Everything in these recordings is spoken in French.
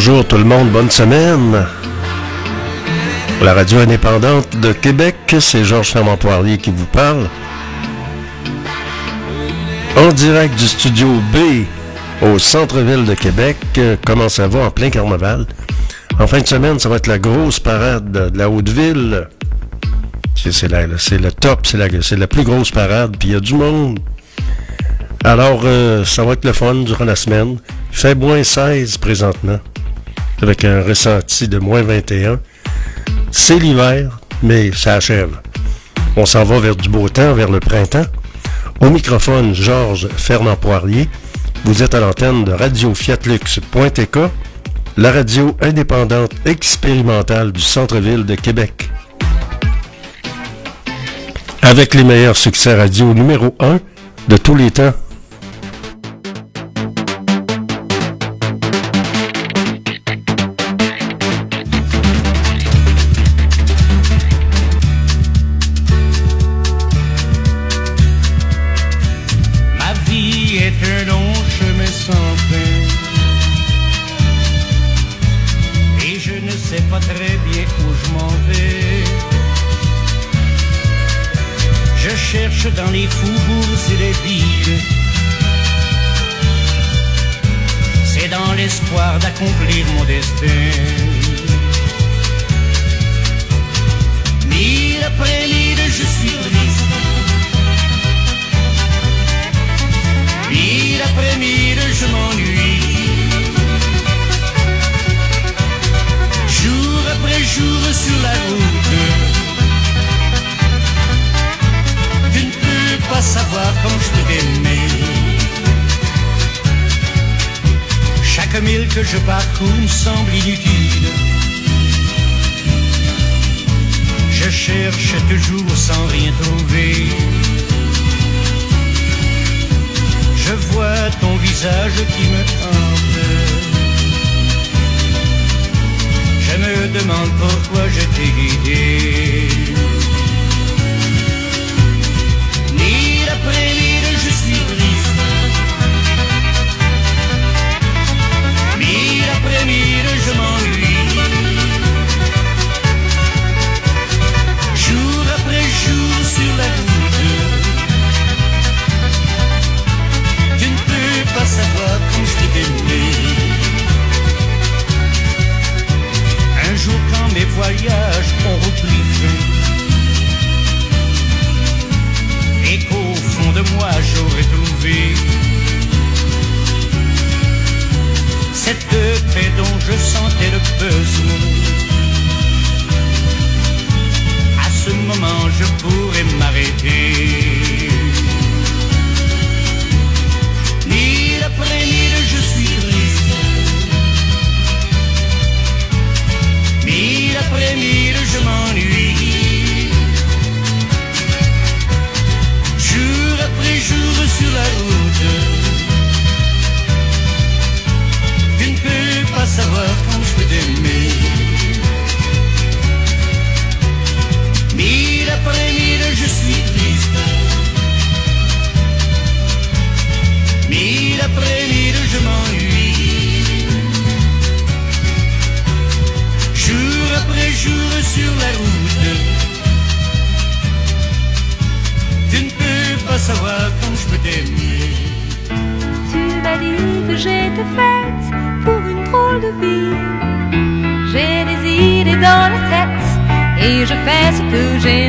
Bonjour tout le monde, bonne semaine. La radio indépendante de Québec, c'est Georges Fermant Poirier qui vous parle. En direct du studio B au centre-ville de Québec. Comment ça va en plein carnaval? En fin de semaine, ça va être la grosse parade de la Haute-Ville. C'est le top, c'est la, plus grosse parade, puis il y a du monde. Alors, euh, ça va être le fun durant la semaine. Fait moins 16 présentement avec un ressenti de moins 21. C'est l'hiver, mais ça achève. On s'en va vers du beau temps, vers le printemps. Au microphone, Georges Fernand Poirier. Vous êtes à l'antenne de Radio Fiatlux.tk, la radio indépendante expérimentale du centre-ville de Québec. Avec les meilleurs succès radio numéro 1 de tous les temps. demande pourquoi je t'ai guidé.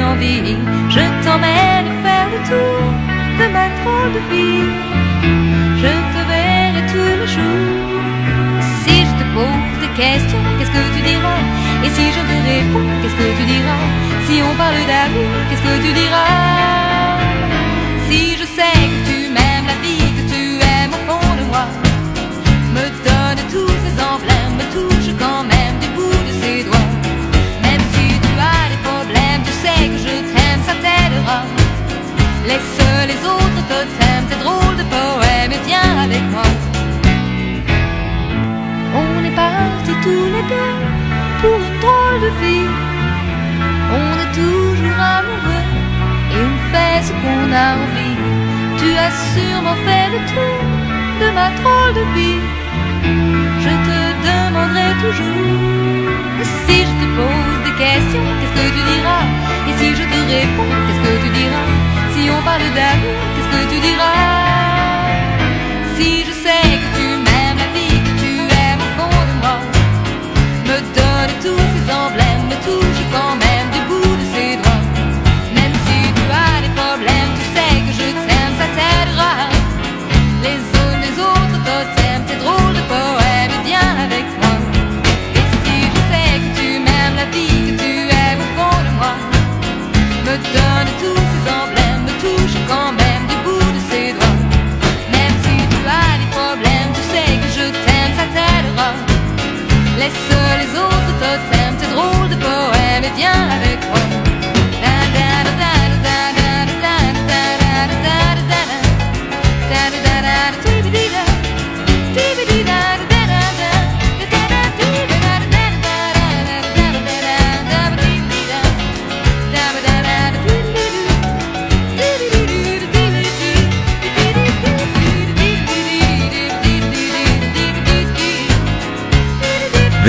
envie, je t'emmène faire le tour de ma drôle de vie. Je te verrai tous les jours. Si je te pose des questions, qu'est-ce que tu diras? Et si je te réponds, qu'est-ce que tu diras? Si on parle d'amour, qu'est-ce que tu diras? Laisse les autres totems, tes drôles de poèmes, et viens avec moi. On est partis tous les deux pour une drôle de vie. On est toujours amoureux et on fait ce qu'on a envie. Tu as sûrement fait le tour de ma drôle de vie. Je te demanderai toujours si je te pose des questions, qu'est-ce que tu diras? Et si je te réponds, qu'est-ce que tu diras? Si on parle d'amour, qu'est-ce que tu diras?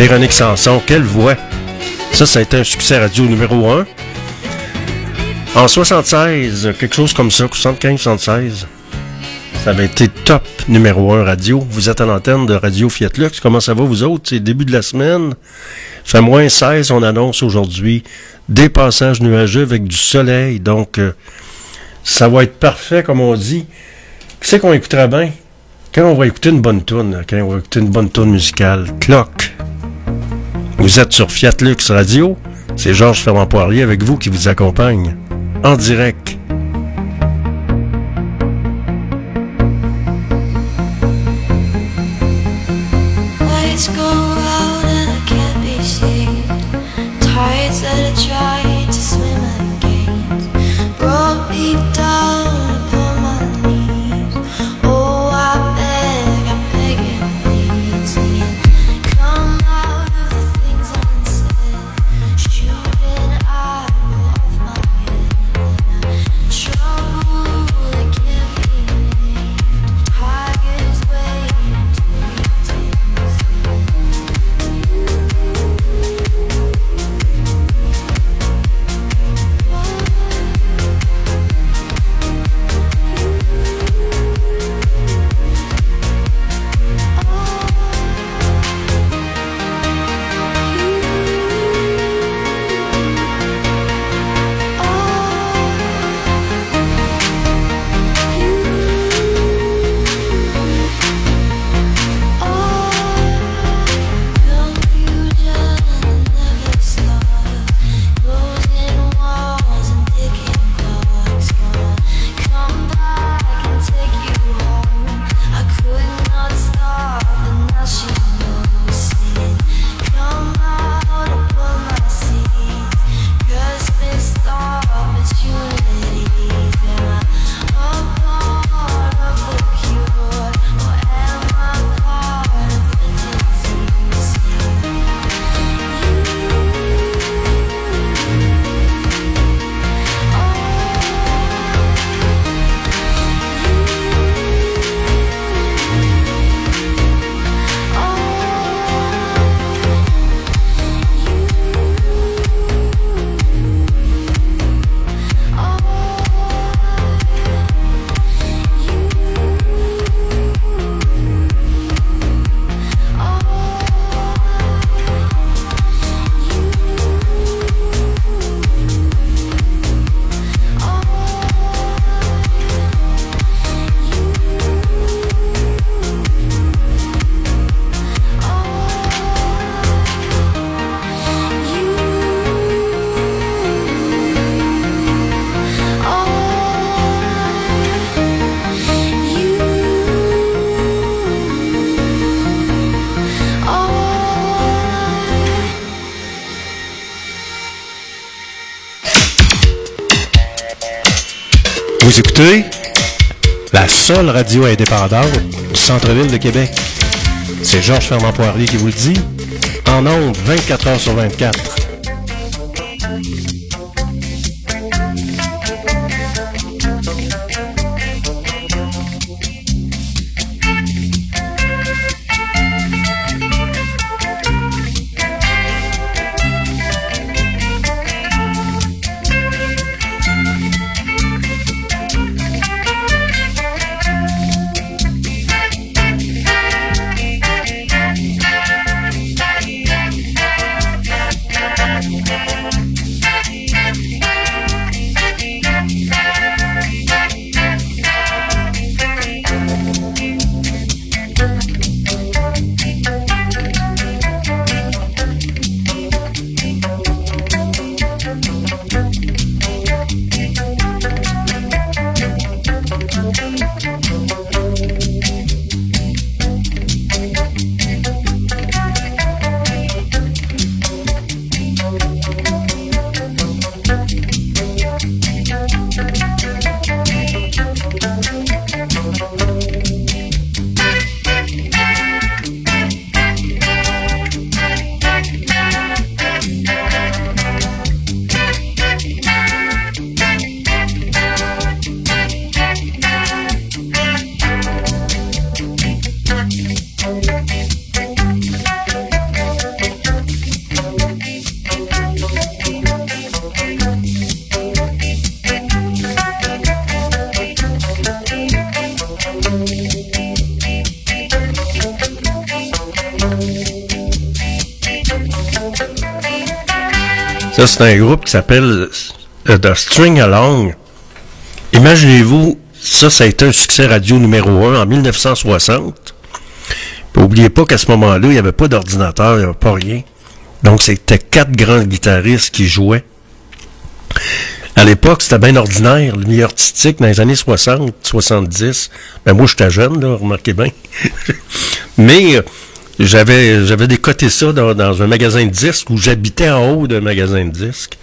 Véronique Sanson, quelle voix! Ça, ça a été un succès radio numéro 1. En 76, quelque chose comme ça, 75-76, ça avait été top numéro 1 radio. Vous êtes à l'antenne de Radio Fiat Lux. Comment ça va, vous autres? C'est début de la semaine. Fait moins 16, on annonce aujourd'hui des passages nuageux avec du soleil. Donc, euh, ça va être parfait, comme on dit. Qu'est-ce qu'on écoutera bien? Quand on va écouter une bonne tune, quand on va écouter une bonne tune musicale, Clock. Vous êtes sur Fiat Lux Radio. C'est Georges Fermand Poirier avec vous qui vous accompagne en direct. Vous écoutez la seule radio indépendante du centre-ville de Québec. C'est Georges Fernand Poirier qui vous le dit. En ondes, 24 heures sur 24. C'est un groupe qui s'appelle euh, The String Along. Imaginez-vous, ça, ça a été un succès radio numéro un en 1960. Puis, oubliez pas qu'à ce moment-là, il n'y avait pas d'ordinateur, il n'y avait pas rien. Donc, c'était quatre grands guitaristes qui jouaient. À l'époque, c'était bien ordinaire, le milieu artistique dans les années 60, 70. Ben, moi, j'étais jeune, là, remarquez bien. Mais euh, j'avais j'avais décoté ça dans, un magasin de disques où j'habitais en haut d'un magasin de disques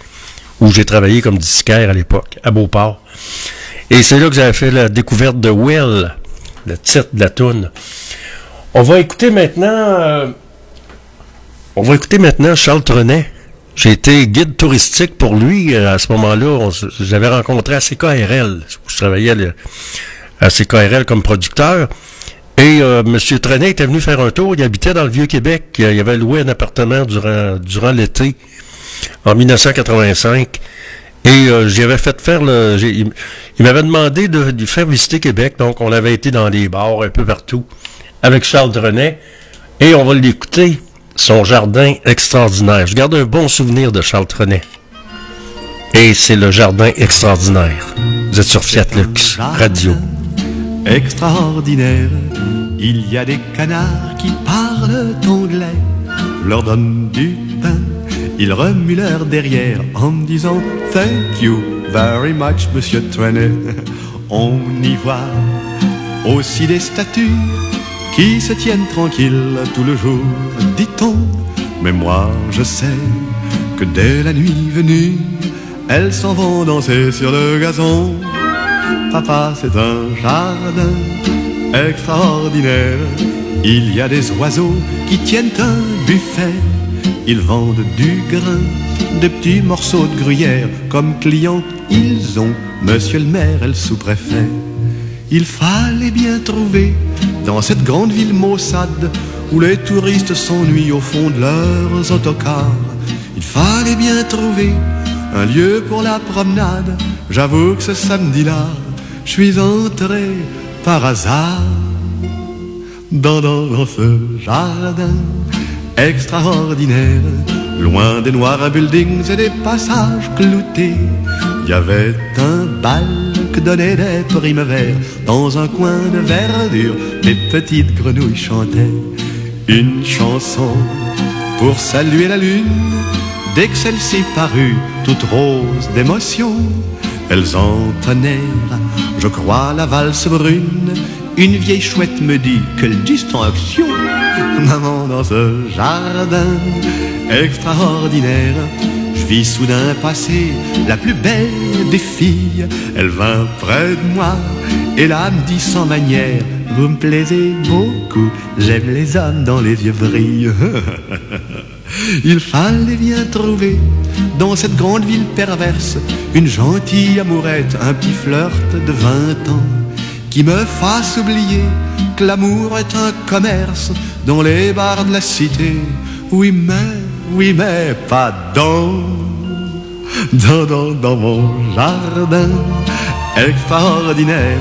où j'ai travaillé comme disquaire à l'époque, à Beauport. Et c'est là que j'avais fait la découverte de Will, le titre de la toune. On va écouter maintenant euh, on va écouter maintenant Charles Trenet. J'ai été guide touristique pour lui euh, à ce moment-là. J'avais rencontré à CKRL. Je travaillais à CKRL comme producteur. Et euh, M. Trenet était venu faire un tour. Il habitait dans le Vieux-Québec. Il avait loué un appartement durant, l'été en 1985. Et euh, j'y avais fait faire le. il m'avait demandé de, de faire visiter Québec. Donc, on avait été dans les bars un peu partout avec Charles Trenet. Et on va l'écouter. Son jardin extraordinaire. Je garde un bon souvenir de Charles Trenet. Et c'est le jardin extraordinaire. Vous êtes sur Fiat Lux Radio. Extraordinaire. Il y a des canards qui parlent anglais. Leur donne du pain. Ils remuent leur derrière en disant Thank you very much, monsieur Trenet. On y voit aussi des statues qui se tiennent tranquilles tout le jour, dit-on. Mais moi, je sais que dès la nuit venue, elles s'en vont danser sur le gazon. Papa, c'est un jardin extraordinaire. Il y a des oiseaux qui tiennent un buffet. Ils vendent du grain, des petits morceaux de gruyère. Comme clients, ils ont monsieur le maire et le sous-préfet. Il fallait bien trouver dans cette grande ville maussade où les touristes s'ennuient au fond de leurs autocars. Il fallait bien trouver un lieu pour la promenade. J'avoue que ce samedi-là, je suis entré par hasard dans, dans, dans ce jardin extraordinaire. Loin des noirs buildings et des passages cloutés, il y avait un bal que donnaient des primes verts. Dans un coin de verdure, des petites grenouilles chantaient une chanson pour saluer la lune. Dès que celle-ci parut, toute rose d'émotion, elles entonnèrent, je crois, la valse brune. Une vieille chouette me dit, quelle distinction Maman, dans ce jardin extraordinaire, je vis soudain passer la plus belle des filles. Elle vint près de moi et là me dit sans manière, vous me plaisez beaucoup, j'aime les hommes dans les yeux brillent. Il fallait bien trouver dans cette grande ville perverse une gentille amourette, un petit flirt de 20 ans qui me fasse oublier que l'amour est un commerce dans les bars de la cité. Oui mais, oui mais, pas dans, dans, dans, dans mon jardin extraordinaire.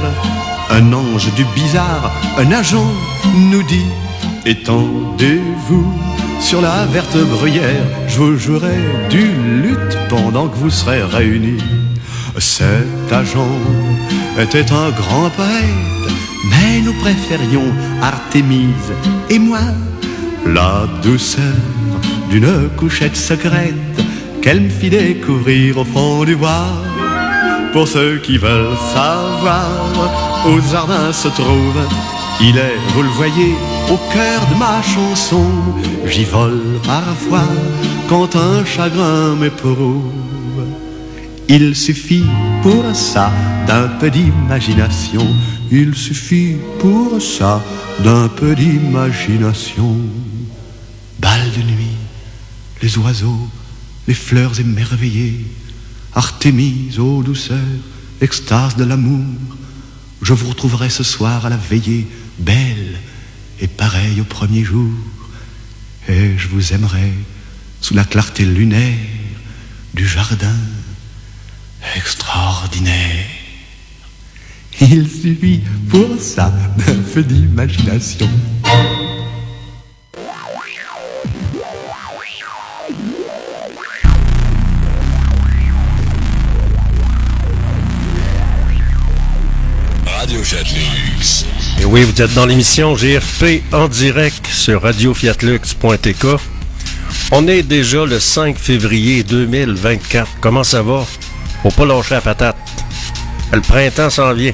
Un ange du bizarre, un agent nous dit Étendez-vous sur la verte bruyère, je vous jouerai du lutte pendant que vous serez réunis. Cet agent était un grand poète, mais nous préférions Artémise et moi. La douceur d'une couchette secrète qu'elle me fit découvrir au fond du bois. Pour ceux qui veulent savoir où le jardin se trouve, il est, vous le voyez, au cœur de ma chanson. J'y vole parfois quand un chagrin m'éprouve. Il suffit pour ça d'un peu d'imagination. Il suffit pour ça d'un peu d'imagination. Bal de nuit, les oiseaux, les fleurs émerveillées, Artémise, ô douceur, extase de l'amour. Je vous retrouverai ce soir à la veillée, belle et pareil au premier jour, et je vous aimerai sous la clarté lunaire du jardin extraordinaire. Il suffit pour ça d'un feu d'imagination. Radio oui, vous êtes dans l'émission GFP en direct sur radiofiatlux.tk. On est déjà le 5 février 2024. Comment ça va? Faut pas lâcher la patate. Le printemps s'en vient.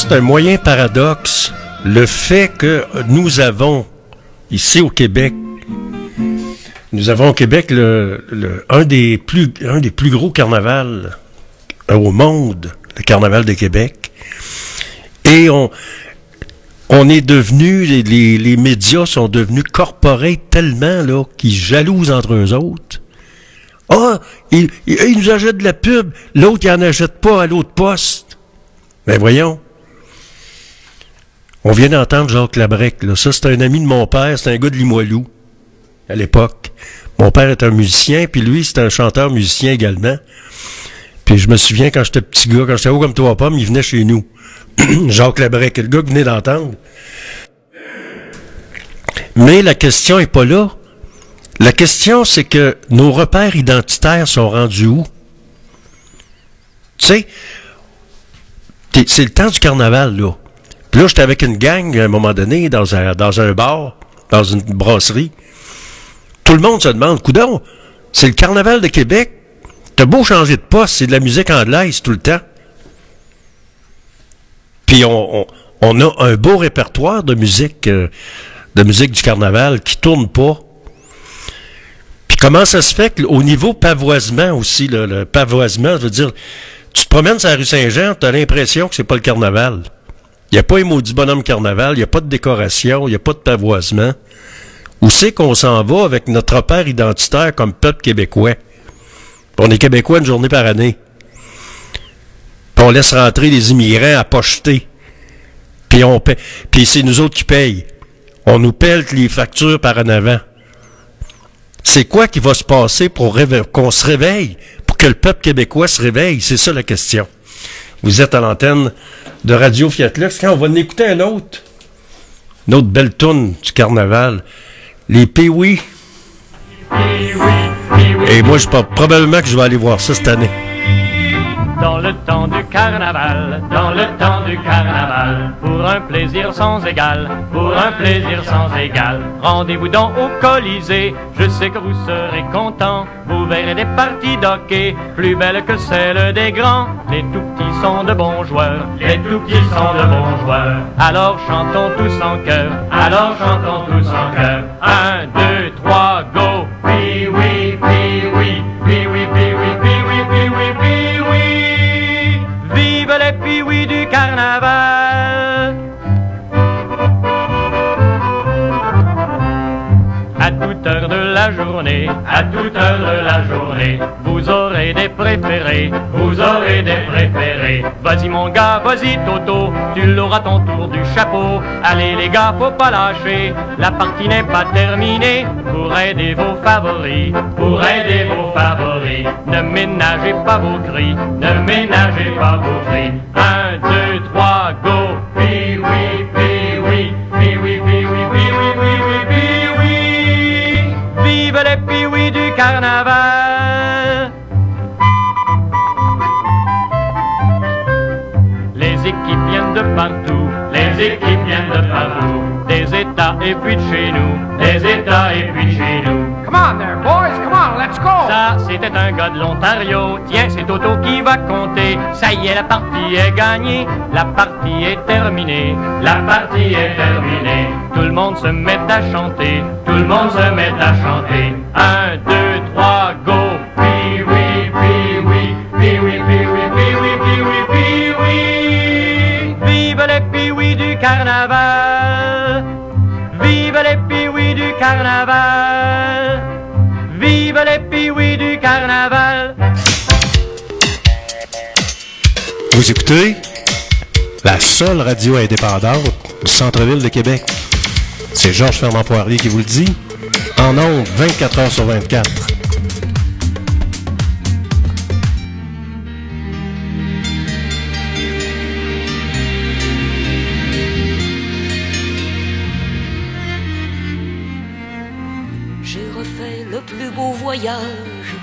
C'est un moyen paradoxe. Le fait que nous avons, ici au Québec, nous avons au Québec le, un, des plus, un des plus gros carnavals euh, au monde, le carnaval de Québec. Et on, on est devenu, les, les, médias sont devenus corporés tellement, là, qu'ils jalousent entre eux autres. Ah, il, il, il nous achète de la pub, l'autre, il en achète pas à l'autre poste. Ben voyons. On vient d'entendre Jacques Labrec, là. Ça, c'est un ami de mon père, c'est un gars de Limoilou, à l'époque. Mon père est un musicien, puis lui, c'est un chanteur musicien également. Puis je me souviens, quand j'étais petit gars, quand j'étais haut comme toi pommes, il venait chez nous. Jacques Labrec, le gars que vous venez d'entendre. Mais la question est pas là. La question, c'est que nos repères identitaires sont rendus où? Tu sais, c'est le temps du carnaval, là. Puis là, j'étais avec une gang, à un moment donné, dans un, dans un bar, dans une brasserie. Tout le monde se demande, coudon, c'est le carnaval de Québec. T'as beau changer de poste, c'est de la musique anglaise tout le temps. Puis on, on, on a un beau répertoire de musique, euh, de musique du carnaval qui tourne pas. Puis comment ça se fait qu'au niveau pavoisement aussi, là, le pavoisement, je veux dire, tu te promènes sur la rue Saint-Jean, tu as l'impression que c'est pas le carnaval. Il n'y a pas un maudit bonhomme carnaval, il n'y a pas de décoration, il n'y a pas de pavoisement. Où c'est qu'on s'en va avec notre repère identitaire comme peuple québécois? On est québécois une journée par année. Puis on laisse rentrer les immigrants à pocheter. Puis on paie. Puis c'est nous autres qui payent. On nous pèle les factures par en avant. C'est quoi qui va se passer pour qu'on se réveille, pour que le peuple québécois se réveille? C'est ça la question. Vous êtes à l'antenne de Radio Fiat Lux. Quand on va en écouter un autre, une autre belle tourne du carnaval, les Pee-Wee. Et moi, je pense probablement que je vais aller voir ça cette année. Dans le temps du carnaval, dans le temps du carnaval, pour un plaisir sans égal, pour un plaisir sans égal. Rendez-vous donc au Colisée, je sais que vous serez contents. Vous verrez des parties d'hockey plus belles que celles des grands. Les tout petits sont de bons joueurs, les tout petits sont de bons joueurs. Alors chantons tous en chœur, alors chantons tous en chœur. Un, deux, trois, go! Oui, oui, oui, oui, à toute heure de la journée, vous aurez des préférés. vous aurez des préférés. Vas-y mon gars, vas-y Toto, tu l'auras ton tour du chapeau. Allez les gars, faut pas lâcher, la partie n'est pas terminée. Pour aider vos favoris, pour aider vos favoris, ne ménagez pas vos cris, ne ménagez pas vos cris. Un, deux, trois, go, partout, les équipes viennent de partout, des États et puis de chez nous, des États et puis de chez nous. Come on there, boys. Come on, let's go. Ça, c'était un gars de l'Ontario. Tiens, c'est Toto qui va compter. Ça y est, la partie est gagnée. La partie est terminée. La partie est terminée. Tout le monde se met à chanter. Tout le monde se met à chanter. Un, deux, trois, go. Vous écoutez la seule radio indépendante du centre-ville de Québec. C'est Georges Fernand Poirier qui vous le dit. En ondes, 24 heures sur 24. J'ai refait le plus beau voyage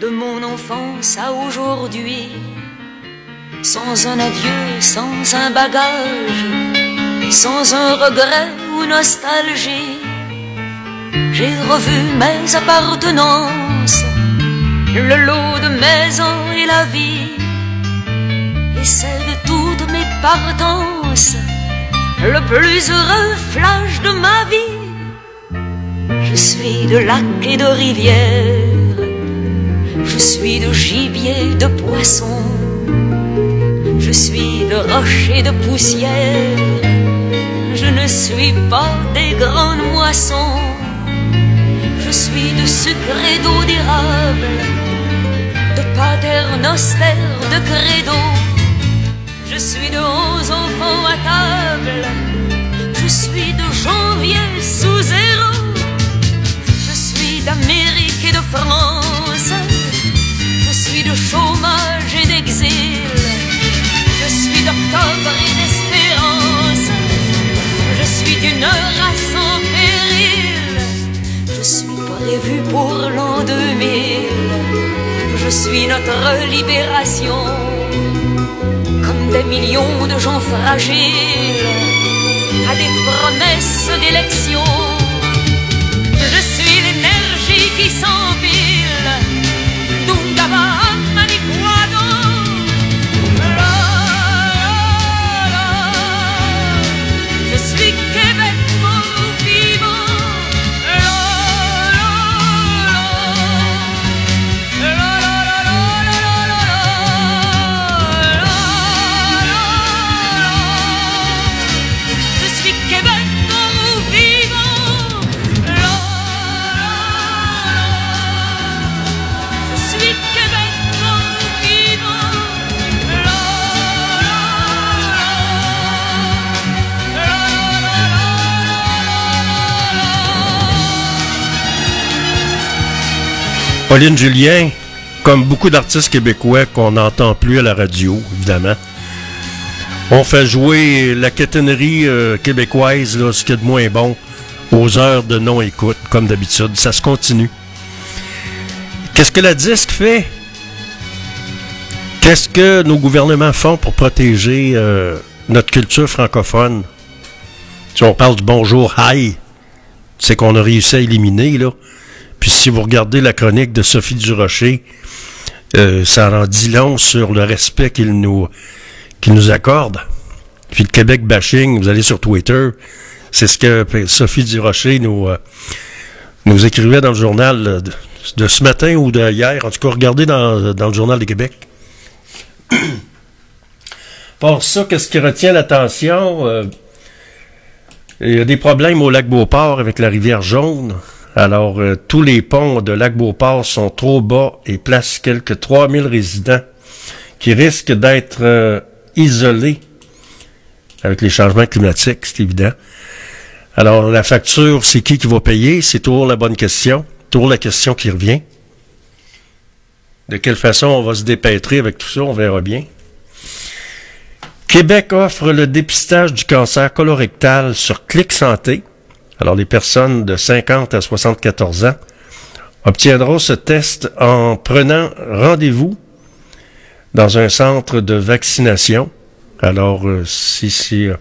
de mon enfance à aujourd'hui, sans un adieu, sans un bagage, sans un regret ou nostalgie. J'ai revu mes appartenances, le lot de ans et la vie, et celle de toutes mes partances, le plus heureux flash de ma vie. Je suis de lacs et de rivières, je suis de gibier, de poisson, suis de roches et de poussière, je ne suis pas des grandes moissons, je suis de sucre et d'eau d'érable, de paternoster, de credo, je suis de onze enfants à table, je suis de janvier sous zéro. Je suis d'Amérique et de France. Je suis de chômage 2000. Je suis notre libération. Comme des millions de gens fragiles à des promesses d'élection. Je suis l'énergie qui s'empile Pauline Julien, comme beaucoup d'artistes québécois qu'on n'entend plus à la radio, évidemment, on fait jouer la quétainerie euh, québécoise, là, ce qu'il y a de moins bon, aux heures de non-écoute, comme d'habitude. Ça se continue. Qu'est-ce que la disque fait? Qu'est-ce que nos gouvernements font pour protéger euh, notre culture francophone? Si on parle du bonjour hi, c'est qu'on a réussi à éliminer, là. Puis si vous regardez la chronique de Sophie Durocher, euh, ça en dit long sur le respect qu'il nous, nous accorde. Puis le Québec bashing, vous allez sur Twitter, c'est ce que Sophie Durocher nous, euh, nous écrivait dans le journal euh, de, de ce matin ou de hier. En tout cas, regardez dans, dans le journal du Québec. Pour ça, qu'est-ce qui retient l'attention? Euh, il y a des problèmes au lac Beauport avec la rivière Jaune. Alors, euh, tous les ponts de Lac-Beauport sont trop bas et placent quelques 3000 résidents qui risquent d'être euh, isolés avec les changements climatiques, c'est évident. Alors, la facture, c'est qui qui va payer? C'est toujours la bonne question. Toujours la question qui revient. De quelle façon on va se dépêtrer avec tout ça, on verra bien. Québec offre le dépistage du cancer colorectal sur Clic Santé. Alors, les personnes de 50 à 74 ans obtiendront ce test en prenant rendez-vous dans un centre de vaccination. Alors, euh, si, si euh,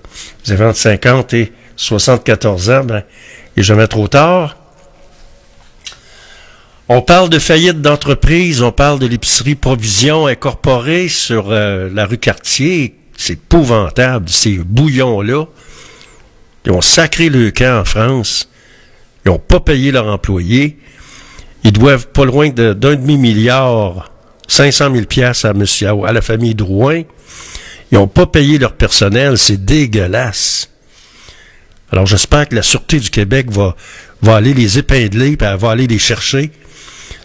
vous avez entre 50 et 74 ans, ben, n'est jamais trop tard. On parle de faillite d'entreprise, on parle de l'épicerie Provision incorporée sur euh, la rue Cartier. C'est épouvantable, ces bouillons-là. Ils ont sacré le camp en France. Ils n'ont pas payé leurs employés. Ils doivent pas loin d'un demi-milliard, 500 000 piastres à, monsieur, à la famille Drouin. Ils n'ont pas payé leur personnel. C'est dégueulasse. Alors j'espère que la Sûreté du Québec va, va aller les épingler, puis elle va aller les chercher.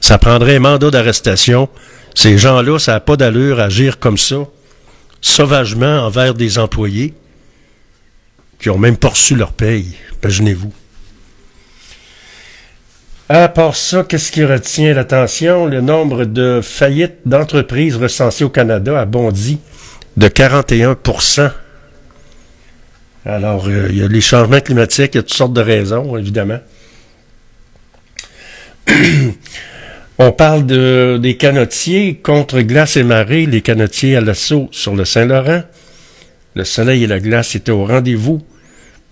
Ça prendrait un mandat d'arrestation. Ces gens-là, ça n'a pas d'allure agir comme ça, sauvagement envers des employés qui ont même pas reçu leur paye. Imaginez-vous. À part ça, qu'est-ce qui retient l'attention? Le nombre de faillites d'entreprises recensées au Canada a bondi de 41% Alors, euh, il y a les changements climatiques, il y a toutes sortes de raisons, évidemment. On parle de, des canotiers contre glace et marée, les canotiers à l'assaut sur le Saint-Laurent. Le soleil et la glace étaient au rendez-vous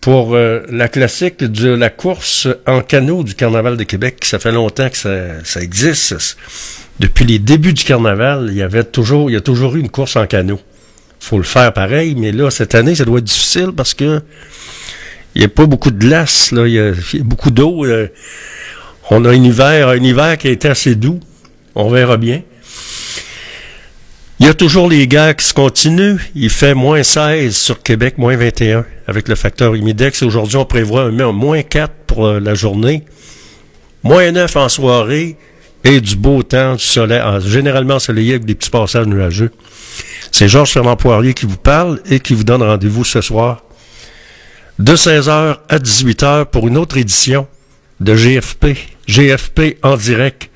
pour euh, la classique de la course en canot du Carnaval de Québec. Ça fait longtemps que ça, ça existe. Depuis les débuts du Carnaval, il y avait toujours, il y a toujours eu une course en canot. Faut le faire pareil, mais là, cette année, ça doit être difficile parce que il n'y a pas beaucoup de glace, là. Il y a, il y a beaucoup d'eau. euh. On a un hiver, un hiver qui a été assez doux. On verra bien. Il y a toujours les gars qui se continuent. Il fait moins 16 sur Québec, moins 21 avec le facteur humidex. Aujourd'hui, on prévoit un, moins 4 pour euh, la journée, moins 9 en soirée et du beau temps, du soleil, en- généralement ensoleillé avec des petits passages nuageux. C'est Georges Fernand Poirier qui vous parle et qui vous donne rendez-vous ce soir de 16h à 18h pour une autre édition de GFP. GFP en direct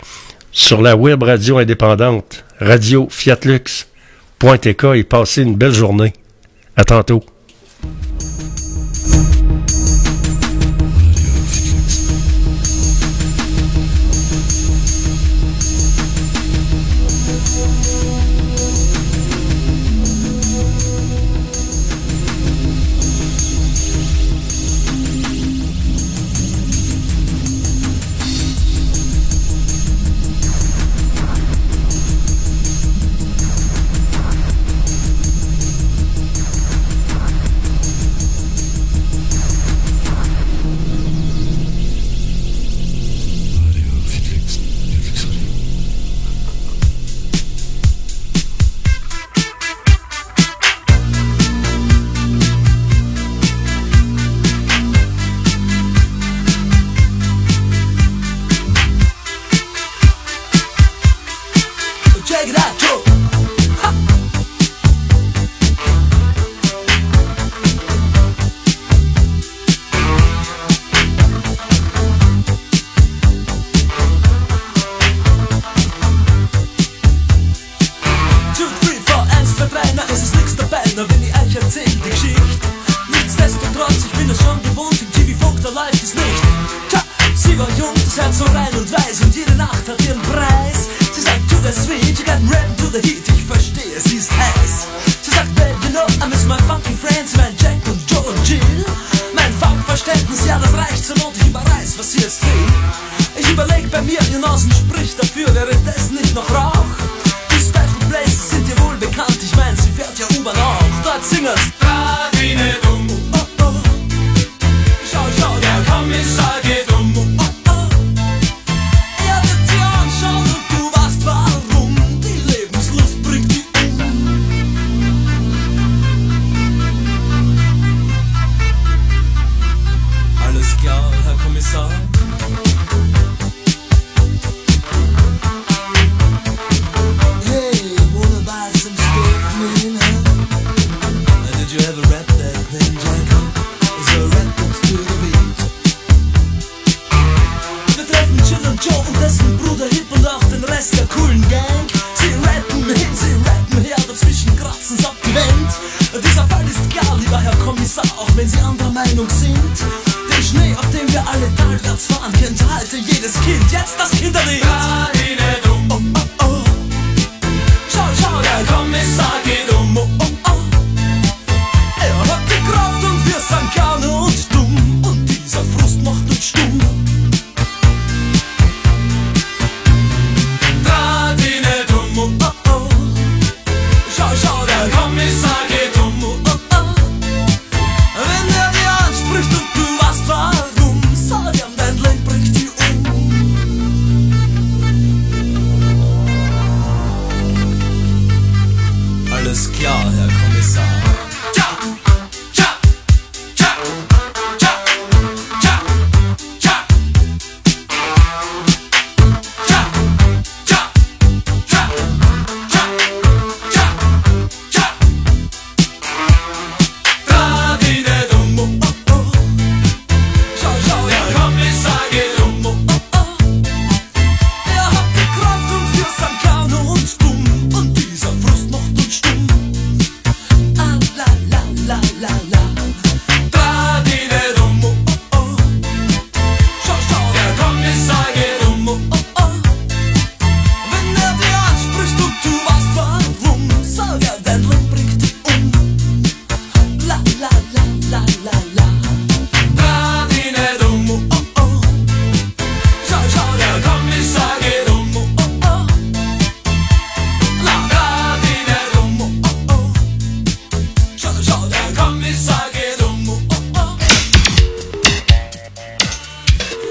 sur la web radio indépendante, radio fiatlux.tk et passez une belle journée. À tantôt. life is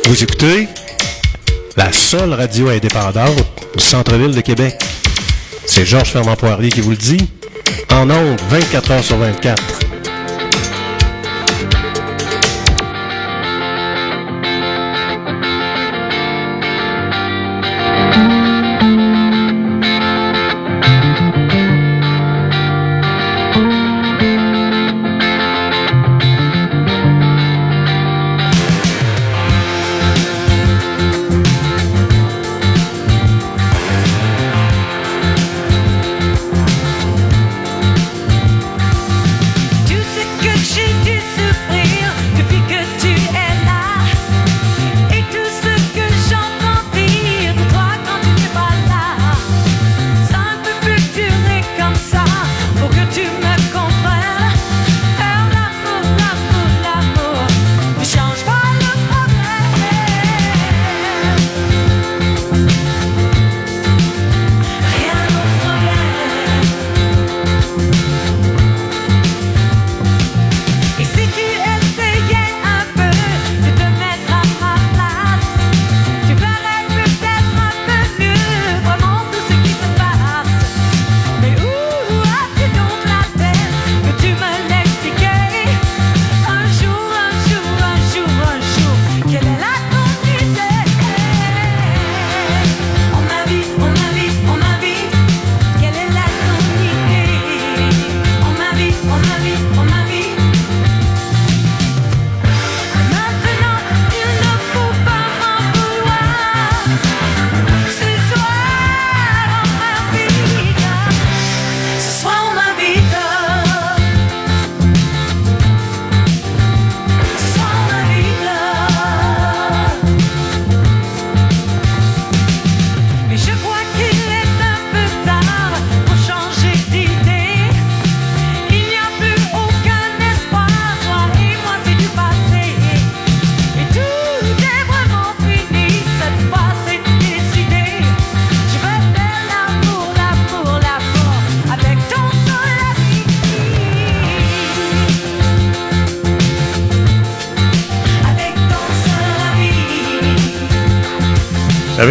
Vous écoutez la seule radio indépendante du centre-ville de Québec. C'est Georges Fernand Poirier qui vous le dit. En ondes, 24 heures sur 24.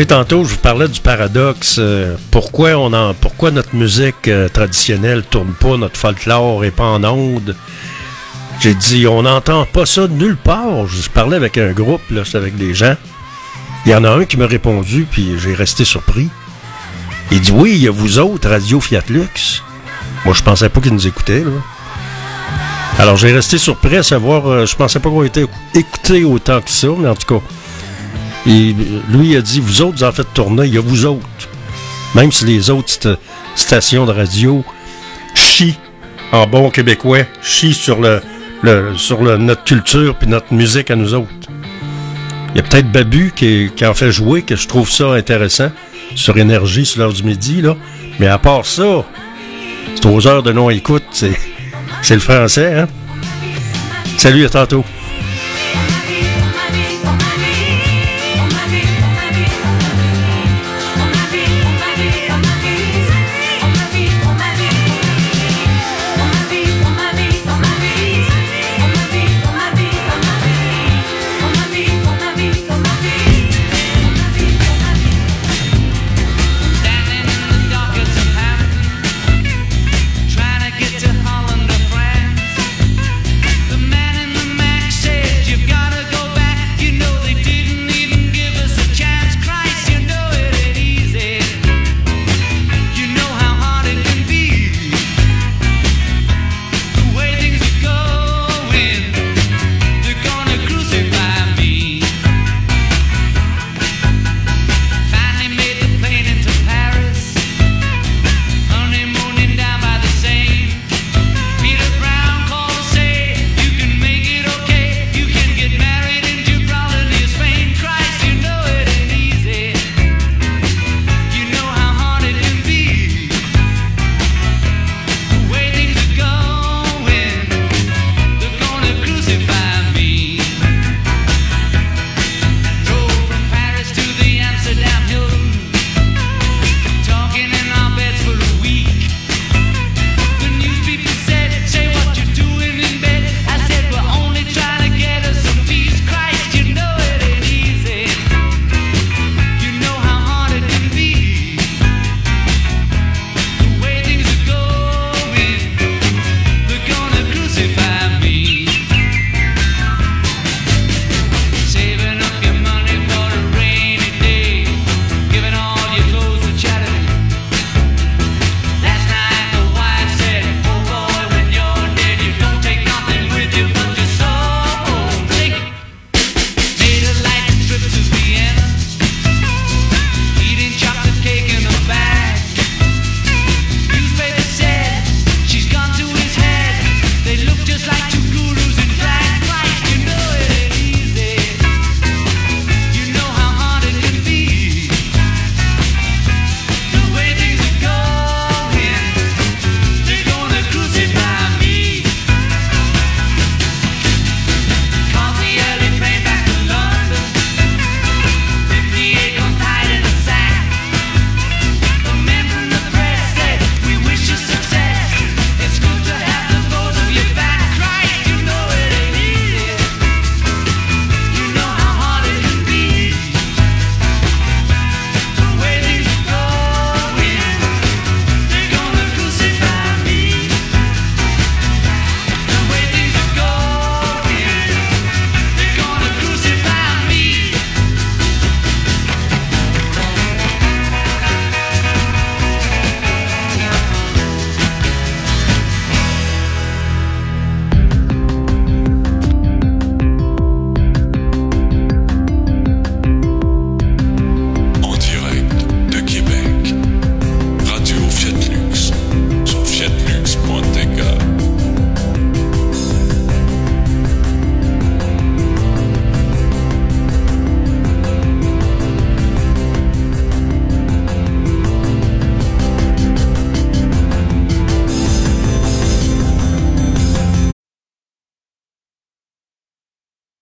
Tantôt, je vous parlais du paradoxe. euh, pourquoi, on en, pourquoi notre musique euh, traditionnelle tourne pas, notre folklore est pas en onde? J'ai dit, on n'entend pas ça nulle part. Je parlais avec un groupe, là, c'est avec des gens. Il y en a un qui m'a répondu, puis j'ai resté surpris. Il dit, oui, il y a vous autres, Radio Fiat Lux. Moi, je pensais pas qu'ils nous écoutaient, là. Alors, j'ai resté surpris à savoir, euh, je pensais pas qu'on était écoutés autant que ça, mais en tout cas, et lui, a dit, vous autres, en faites tourner, il y a vous autres. Même si les autres sta- stations de radio chient, en bon québécois, chient sur, notre culture puis notre musique à nous autres. Il y a peut-être Babu qui, qui en fait jouer, que je trouve ça intéressant, sur Énergie, sur l'heure du midi, là. Mais à part ça, c'est aux heures de non-écoute, c'est le français, hein? Salut, à tantôt.